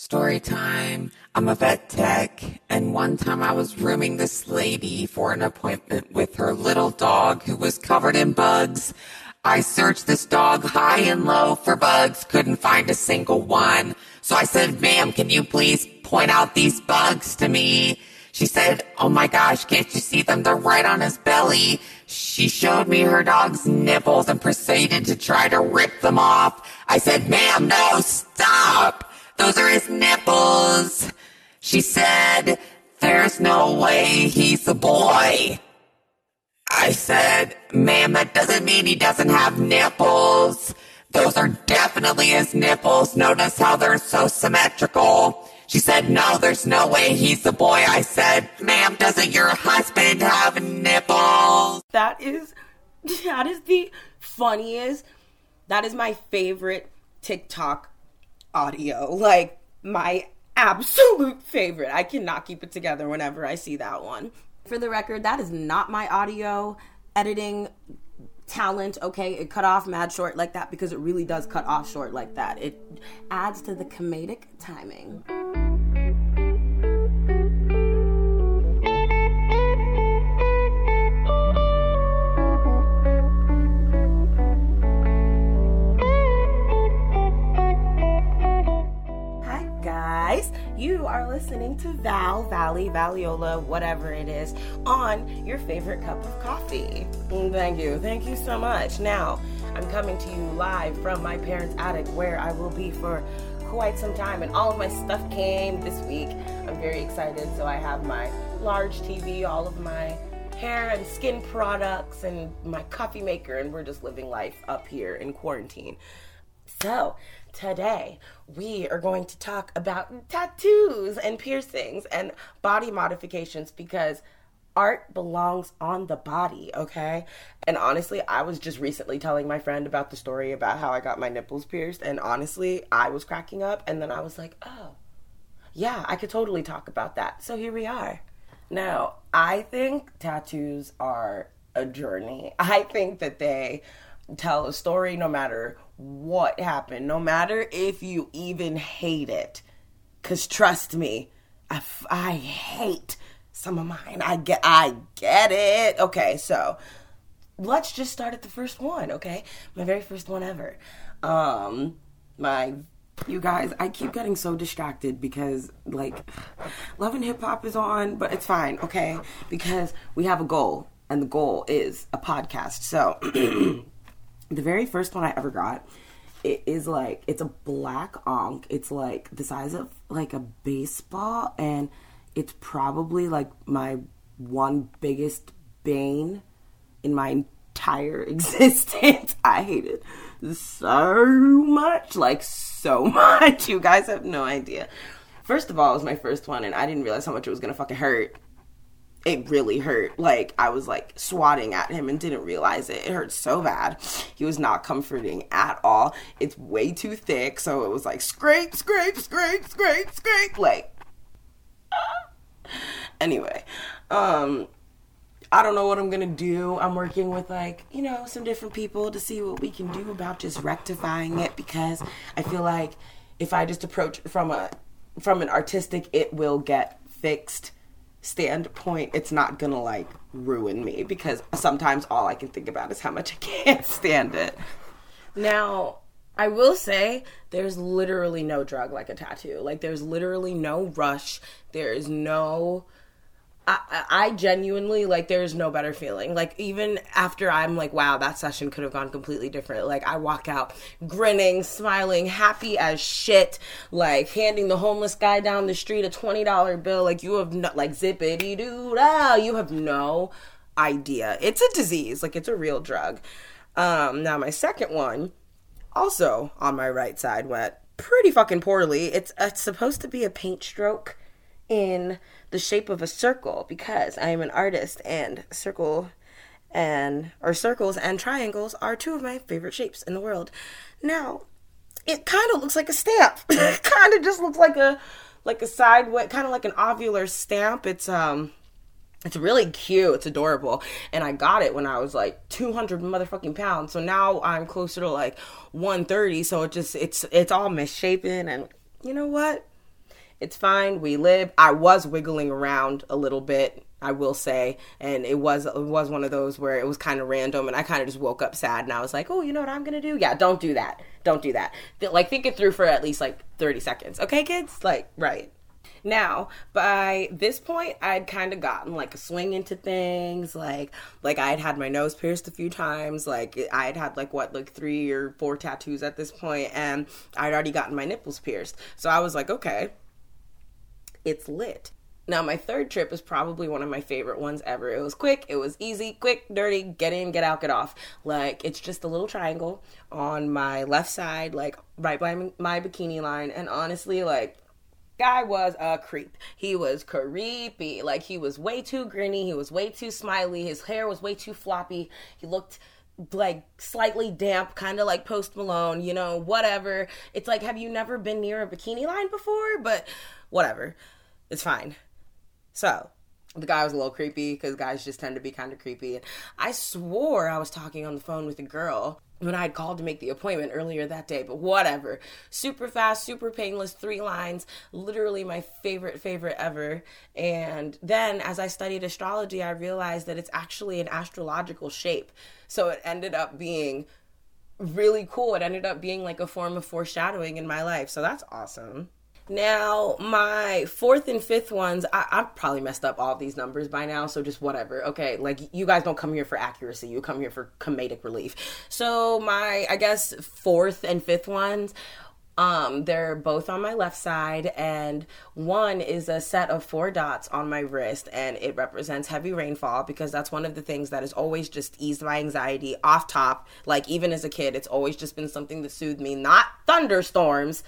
Story time. I'm a vet tech, and one time I was rooming this lady for an appointment with her little dog who was covered in bugs. I searched this dog high and low for bugs, couldn't find a single one. So I said, ma'am, can you please point out these bugs to me? She said, oh my gosh, can't you see them? They're right on his belly. She showed me her dog's nipples and proceeded to try to rip them off. I said, ma'am, no, stop. She said, there's no way he's a boy. I said, ma'am, that doesn't mean he doesn't have nipples. Those are definitely his nipples. Notice how they're so symmetrical. She said, no, there's no way he's a boy. I said, ma'am, doesn't your husband have nipples? That is, that is the funniest. That is my favorite TikTok audio. Like, my absolute favorite. I cannot keep it together whenever I see that one. For the record, that is not my audio editing talent, okay? It cut off mad short like that because it really does cut off short like that. It adds to the comedic timing. Guys. You are listening to Val, Valley, Valiola, whatever it is, on your favorite cup of coffee. Mm, Thank you. Thank you so much. Now, I'm coming to you live from my parents' attic where I will be for quite some time. And all of my stuff came this week. I'm very excited. So I have my large TV, all of my hair and skin products, and my coffee maker. And we're just living life up here in quarantine. So, today we are going to talk about tattoos and piercings and body modifications because art belongs on the body, okay? And honestly, I was just recently telling my friend about the story about how I got my nipples pierced, and honestly, I was cracking up, and then I was like, oh, yeah, I could totally talk about that. So here we are. Now, I think tattoos are a journey. I think that they tell a story no matter what happened, no matter if you even hate it. Cause trust me, I, f- I hate some of mine. I get I get it. Okay, so let's just start at the first one, okay? My very first one ever. Um my you guys, I keep getting so distracted because like Love and Hip Hop is on, but it's fine, okay? Because we have a goal and the goal is a podcast. So the very first one I ever got, it is like it's a black ankh. It's like the size of like a baseball, and it's probably like my one biggest bane in my entire existence. I hate it so much, like so much. You guys have no idea. First of all, it was my first one, and I didn't realize how much it was gonna fucking hurt it really hurt. Like I was like swatting at him and didn't realize it. It hurt so bad. He was not comforting at all. It's way too thick, so it was like scrape, scrape, scrape, scrape, scrape. Like anyway, um I don't know what I'm gonna do. I'm working with like, you know, some different people to see what we can do about just rectifying it because I feel like if I just approach from a from an artistic it will get fixed standpoint, it's not gonna like ruin me because sometimes all I can think about is how much I can't stand it. Now, I will say there's literally no drug like a tattoo. Like there's literally no rush. There is no I, genuinely like there's no better feeling. Like even after I'm like, wow, that session could have gone completely different. Like I walk out grinning, smiling, happy as shit, like handing the homeless guy down the street a twenty dollar bill. Like you have no like zippity doo dah. You have no idea. It's a disease. Like it's a real drug. Um, now my second one, also on my right side, went pretty fucking poorly. It's it's supposed to be a paint stroke in the shape of a circle because I am an artist and circle and or circles and triangles are two of my favorite shapes in the world. Now, it kind of looks like a stamp. it kind of just looks like a like a sideway, kind of like an ovular stamp. It's um it's really cute. It's adorable. And I got it when I was like 200 motherfucking pounds. So now I'm closer to like 130. So it just, it's, it's all misshapen. And you know what? It's fine. We live. I was wiggling around a little bit, I will say, and it was it was one of those where it was kind of random, and I kind of just woke up sad, and I was like, oh, you know what I'm gonna do? Yeah, don't do that. Don't do that. Like think it through for at least like 30 seconds, okay, kids? Like right. Now, by this point, I'd kind of gotten like a swing into things. Like, like I had had my nose pierced a few times. Like, I had had like what, like three or four tattoos at this point, and I'd already gotten my nipples pierced. So I was like, okay, it's lit. Now, my third trip is probably one of my favorite ones ever. It was quick, it was easy, quick, dirty, get in, get out, get off. Like, it's just a little triangle on my left side, like right by my bikini line. And honestly, like, guy was a creep. He was creepy. Like, he was way too grinny, he was way too smiley, his hair was way too floppy. He looked like slightly damp, kind of like Post Malone, you know, whatever. It's like, have you never been near a bikini line before? But whatever. It's fine. So, the guy was a little creepy because guys just tend to be kind of creepy. And I swore I was talking on the phone with a girl when I had called to make the appointment earlier that day, but whatever. Super fast, super painless, three lines, literally my favorite, favorite ever. And then as I studied astrology, I realized that it's actually an astrological shape. So it ended up being really cool. It ended up being like a form of foreshadowing in my life. So that's awesome. Now, my fourth and fifth ones, I, I probably messed up all these numbers by now, so just whatever. Okay, like you guys don't come here for accuracy, you come here for comedic relief. So, my, I guess, fourth and fifth ones, um, they're both on my left side, and one is a set of four dots on my wrist, and it represents heavy rainfall because that's one of the things that has always just eased my anxiety off top. Like, even as a kid, it's always just been something that soothed me, not thunderstorms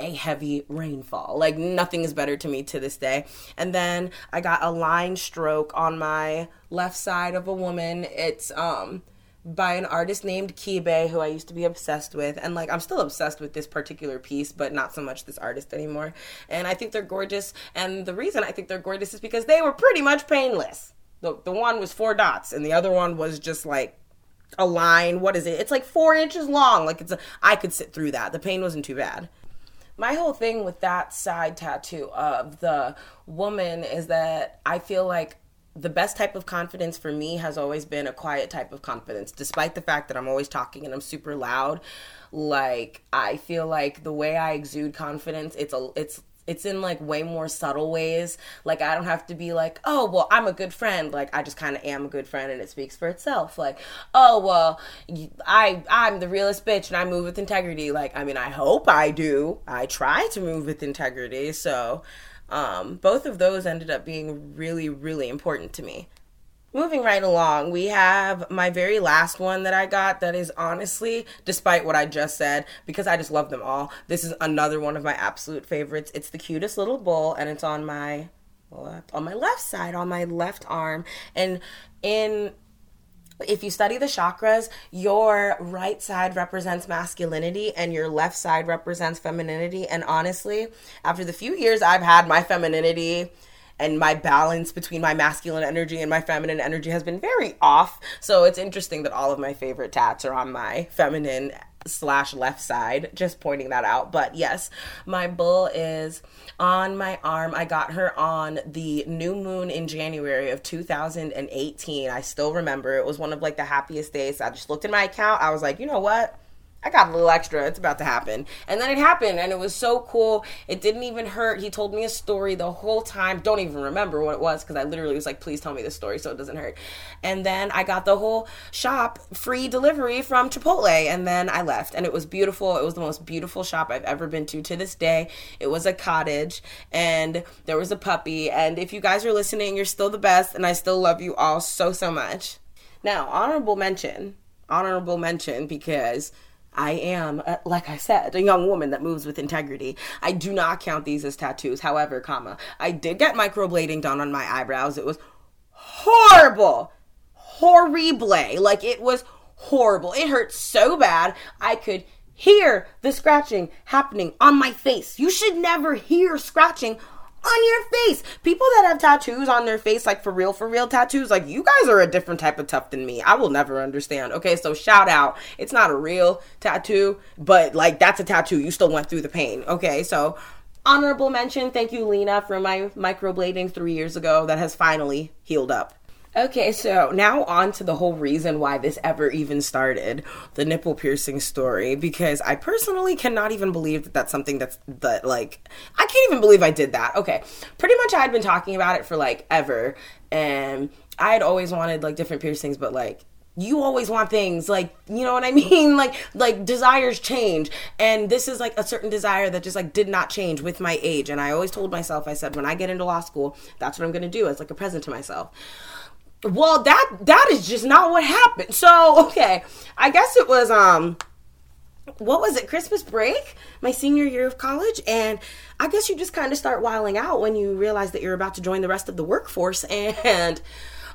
a heavy rainfall. Like nothing is better to me to this day. And then I got a line stroke on my left side of a woman. It's um by an artist named Kibe, who I used to be obsessed with. And like, I'm still obsessed with this particular piece, but not so much this artist anymore. And I think they're gorgeous. And the reason I think they're gorgeous is because they were pretty much painless. The, the one was four dots, and the other one was just like a line. What is it? It's like four inches long. Like, it's a, I could sit through that. The pain wasn't too bad my whole thing with that side tattoo of the woman is that I feel like the best type of confidence for me has always been a quiet type of confidence despite the fact that I'm always talking and I'm super loud. Like I feel like the way I exude confidence it's a it's it's in like way more subtle ways. Like I don't have to be like, oh well, I'm a good friend. Like I just kind of am a good friend, and it speaks for itself. Like, oh well, I I'm the realest bitch, and I move with integrity. Like I mean, I hope I do. I try to move with integrity. So, um, both of those ended up being really really important to me moving right along, we have my very last one that I got that is honestly, despite what I just said, because I just love them all, this is another one of my absolute favorites. It's the cutest little bull and it's on my left on my left side, on my left arm. And in if you study the chakras, your right side represents masculinity and your left side represents femininity. And honestly, after the few years I've had my femininity and my balance between my masculine energy and my feminine energy has been very off. So it's interesting that all of my favorite tats are on my feminine slash left side just pointing that out. But yes my bull is on my arm. I got her on the new moon in january of 2018 i still remember. It was one of like the happiest days. I just looked at my account. I was like you know what I got a little extra. It's about to happen. And then it happened, and it was so cool. It didn't even hurt. He told me a story the whole time. Don't even remember what it was because I literally was like, please tell me the story so it doesn't hurt. And then I got the whole shop free delivery from Chipotle, and then I left. And it was beautiful. It was the most beautiful shop I've ever been to to this day. It was a cottage, and there was a puppy. And if you guys are listening, you're still the best, and I still love you all so, so much. Now, honorable mention. Honorable mention because I am, uh, like I said, a young woman that moves with integrity. I do not count these as tattoos. However, comma, I did get microblading done on my eyebrows. It was horrible. Horrible. Like it was horrible. It hurt so bad. I could hear the scratching happening on my face. You should never hear scratching on your face. People that have tattoos on their face, like for real, for real tattoos, like you guys are a different type of tough than me. I will never understand. Okay, so shout out. It's not a real tattoo, but like that's a tattoo. You still went through the pain. Okay, so honorable mention. Thank you, Lena, for my microblading three years ago that has finally healed up. Okay, so now on to the whole reason why this ever even started the nipple piercing story because I personally cannot even believe that that's something that's that like I can't even believe I did that. Okay, pretty much I had been talking about it for like ever, and I had always wanted like different piercings, but like you always want things like you know what i mean like like desires change and this is like a certain desire that just like did not change with my age and i always told myself i said when i get into law school that's what i'm going to do as like a present to myself well that that is just not what happened. So okay. I guess it was um what was it? Christmas break? My senior year of college? And i guess you just kind of start wiling out when you realize that you're about to join the rest of the workforce. And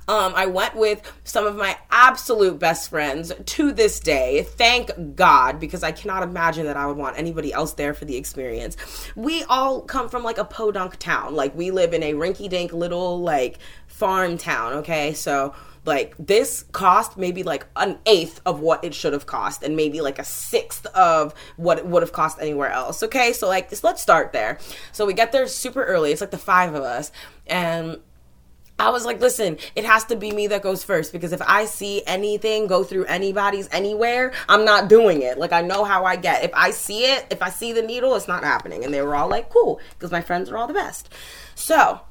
um, I went with some of my absolute best friends to this day. Thank God, because I cannot imagine that I would want anybody else there for the experience. We all come from like a podunk town. Like we live in a rinky dink little like farm town, okay? So like this cost maybe like an eighth of what it should have cost and maybe like a sixth of what it would have cost anywhere else okay so like let's start there so we get there super early it's like the five of us and I was like, listen, it has to be me that goes first because if I see anything go through anybody's anywhere, I'm not doing it. Like, I know how I get. If I see it, if I see the needle, it's not happening. And they were all like, cool, because my friends are all the best. So,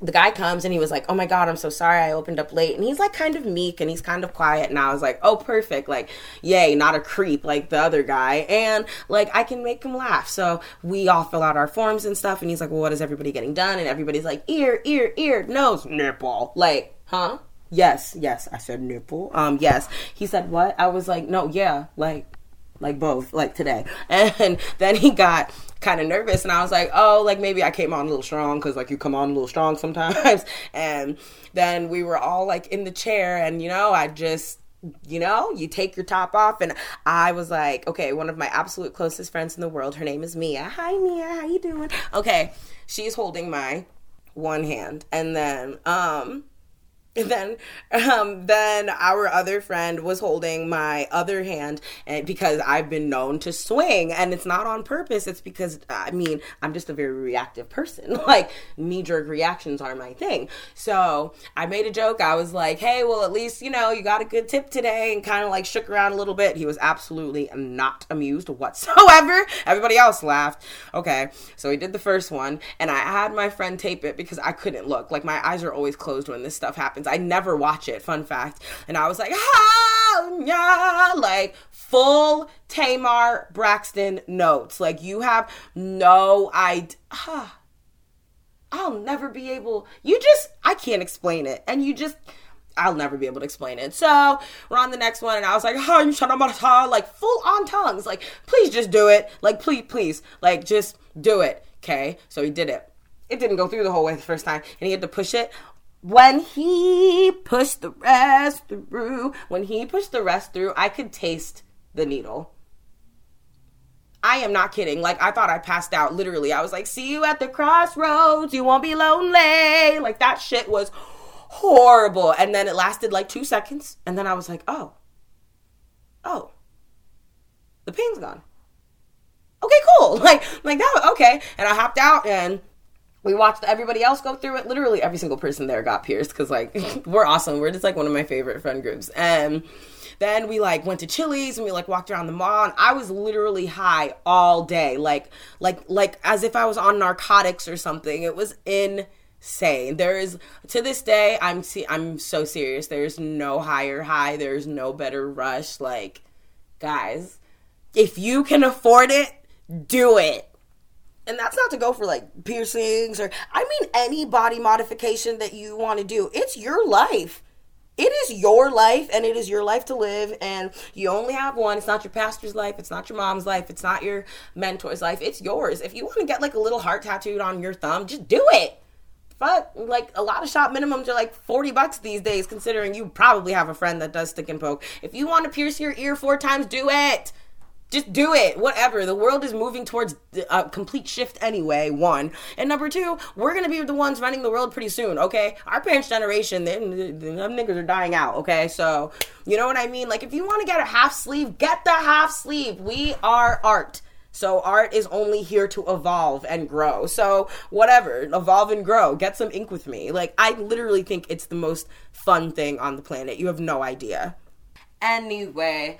the guy comes and he was like, "Oh my god, I'm so sorry. I opened up late." And he's like kind of meek and he's kind of quiet. And I was like, "Oh, perfect. Like, yay, not a creep like the other guy." And like I can make him laugh. So we all fill out our forms and stuff. And he's like, "Well, what is everybody getting done?" And everybody's like, "Ear, ear, ear, nose, nipple." Like, huh? Yes, yes. I said nipple. Um, yes. He said what? I was like, "No, yeah, like." Like both, like today. And then he got kind of nervous and I was like, oh, like maybe I came on a little strong because like you come on a little strong sometimes. and then we were all like in the chair and you know, I just you know, you take your top off and I was like, okay, one of my absolute closest friends in the world, her name is Mia. Hi Mia, how you doing? Okay, she's holding my one hand and then um then um, then our other friend was holding my other hand and because I've been known to swing and it's not on purpose. It's because I mean I'm just a very reactive person. Like knee jerk reactions are my thing. So I made a joke. I was like hey well at least you know you got a good tip today and kind of like shook around a little bit. He was absolutely not amused whatsoever. Everybody else laughed. Okay so he did the first one and I had my friend tape it because I couldn't look. Like my eyes are always closed when this stuff happens I never watch it, fun fact. And I was like, ah, yeah, like full Tamar Braxton notes. Like you have no idea. I'll never be able. You just, I can't explain it. And you just, I'll never be able to explain it. So we're on the next one, and I was like, oh, like full on tongues. Like, please just do it. Like, please, please, like, just do it. Okay. So he did it. It didn't go through the whole way the first time, and he had to push it when he pushed the rest through, when he pushed the rest through, I could taste the needle. I am not kidding. Like, I thought I passed out. Literally, I was like, see you at the crossroads. You won't be lonely. Like, that shit was horrible. And then it lasted like two seconds. And then I was like, oh, oh, the pain's gone. Okay, cool. Like, like that. Okay. And I hopped out and we watched everybody else go through it. Literally every single person there got pierced because like we're awesome. We're just like one of my favorite friend groups. And then we like went to Chili's and we like walked around the mall and I was literally high all day. Like like like as if I was on narcotics or something. It was insane. There is to this day I'm see I'm so serious. There's no higher high. There's no better rush. Like guys, if you can afford it, do it and that's not to go for like piercings or I mean any body modification that you want to do. It's your life. It is your life and it is your life to live and you only have one. It's not your pastor's life, it's not your mom's life, it's not your mentor's life. It's yours. If you want to get like a little heart tattooed on your thumb, just do it. Fuck, like a lot of shop minimums are like 40 bucks these days considering you probably have a friend that does stick and poke. If you want to pierce your ear four times, do it just do it whatever the world is moving towards a complete shift anyway one and number two we're gonna be the ones running the world pretty soon okay our parents generation them, them niggas are dying out okay so you know what i mean like if you want to get a half sleeve get the half sleeve we are art So art is only here to evolve and grow. So whatever, evolve and grow. Get some ink with me. Like I literally think it's the most fun thing on the planet. You have no idea. Anyway,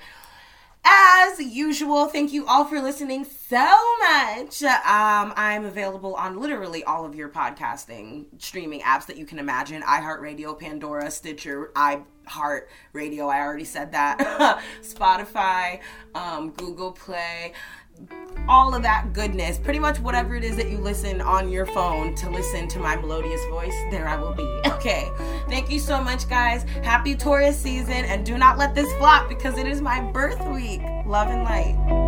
as usual, thank you all for listening so much. Um, I'm available on literally all of your podcasting streaming apps that you can imagine iHeartRadio, Pandora, Stitcher, iHeartRadio. I already said that. Spotify, um, Google Play all of that goodness, pretty much whatever it is that you listen on your phone to listen to my melodious voice, there I will be. Okay. Thank you so much, guys. Happy Taurus season, and do not let this flop because it is my birth week. Love and light.